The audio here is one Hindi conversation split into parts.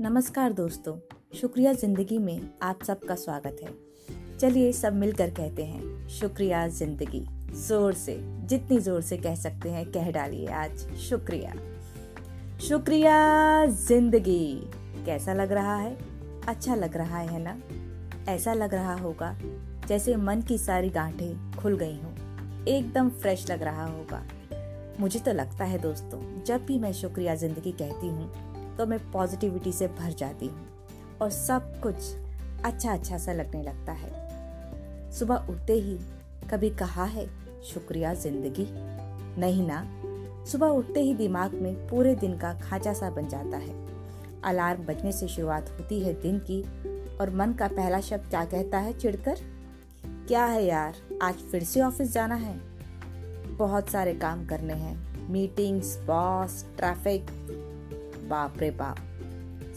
नमस्कार दोस्तों, शुक्रिया ज़िंदगी में आप सबका स्वागत है। चलिए सब मिलकर कहते हैं, शुक्रिया ज़िंदगी। ज़ोर से, जितनी ज़ोर से कह सकते हैं, कह डालिए आज, शुक्रिया। शुक्रिया ज़िंदगी। कैसा लग रहा है? अच्छा लग रहा है ना? ऐसा लग रहा होगा जैसे मन की सारी गांठें खुल गई हों। एकदम फ्रेश लग रहा होगा। मुझे तो लगता है दोस्तों, जब भी मैं शुक्रिया ज़िंदगी कहती हूँ तो मैं पॉजिटिविटी से भर जाती हूँ और सब कुछ अच्छा अच्छा सा लगने लगता है। सुबह उठते ही कभी कहा है, शुक्रिया, ज़िंदगी। नहीं ना? सुबह उठते ही दिमाग में पूरे दिन का खांचा सा बन जाता है। अलार्म बजने से शुरुआत होती है दिन की और मन का पहला शब्द क्या कहता है चिड़कर क्या है यार, आज फिर से ऑफ़िस जाना है? बहुत सारे काम करने हैं। Meetings, boss, traffic. बाप रे बाप।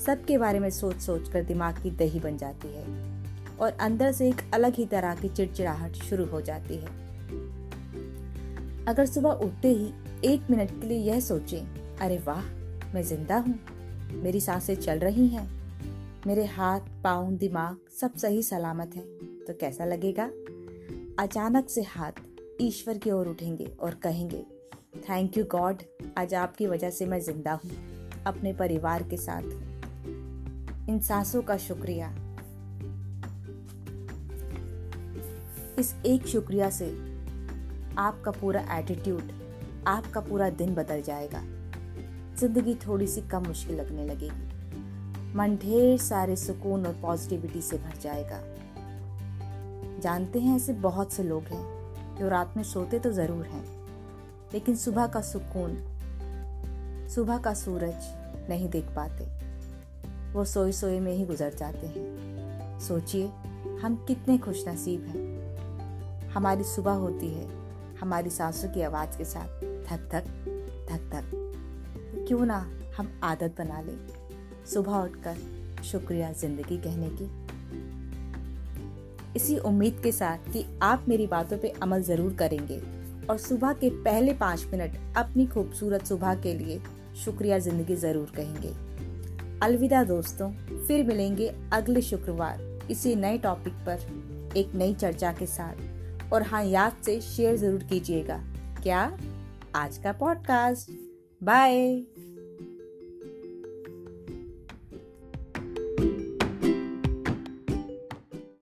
सबके बारे में सोच सोच कर दिमाग की दही बन जाती है और अंदर से एक अलग ही तरह की चिड़चिड़ाहट शुरू हो जाती है। अगर सुबह उठते ही एक मिनट के लिए यह सोचें, अरे वाह, मैं ज़िंदा हूँ। मेरी साँसें चल रही हैं। मेरे हाथ, पाँव, दिमाग सब सही सलामत है। तो कैसा लगेगा? अचानक से हाथ ईश्वर की ओर उठेंगे और कहेंगे थैंक यू गॉड आज आपकी वजह से मैं ज़िंदा हूँ। अपने परिवार के साथ। इन सांसों का शुक्रिया। इस एक शुक्रिया से आपका पूरा एटीट्यूड आपका पूरा दिन बदल जाएगा। ज़िंदगी थोड़ी सी कम मुश्किल लगने लगेगी। मन ढेर सारे सुकून और पॉजिटिविटी से भर जाएगा। जानते हैं ऐसे बहुत से लोग हैं जो रात में सोते तो ज़रूर हैं, लेकिन सुबह का सुकून सुबह का सूरज नहीं देख पाते। वो सोए सोए में ही गुजर जाते हैं। सोचिए, हम कितने खुश नसीब हैं। हमारी सुबह होती है, हमारी सांसों की आवाज़ के साथ धक धक धक धक। क्यों ना हम आदत बना लें सुबह उठकर शुक्रिया ज़िंदगी कहने की। इसी उम्मीद के साथ कि आप मेरी बातों पे अमल ज़रूर करेंगे और सुबह के पहले पाँच मिनट अपनी खूबसूरत सुबह के लिए शुक्रिया ज़िंदगी ज़रूर कहेंगे। अलविदा दोस्तों, फिर मिलेंगे अगले शुक्रवार इसी नए टॉपिक पर एक नई चर्चा के साथ। और हाँ याद से शेयर ज़रूर कीजिएगा। क्या? आज का पॉडकास्ट बाय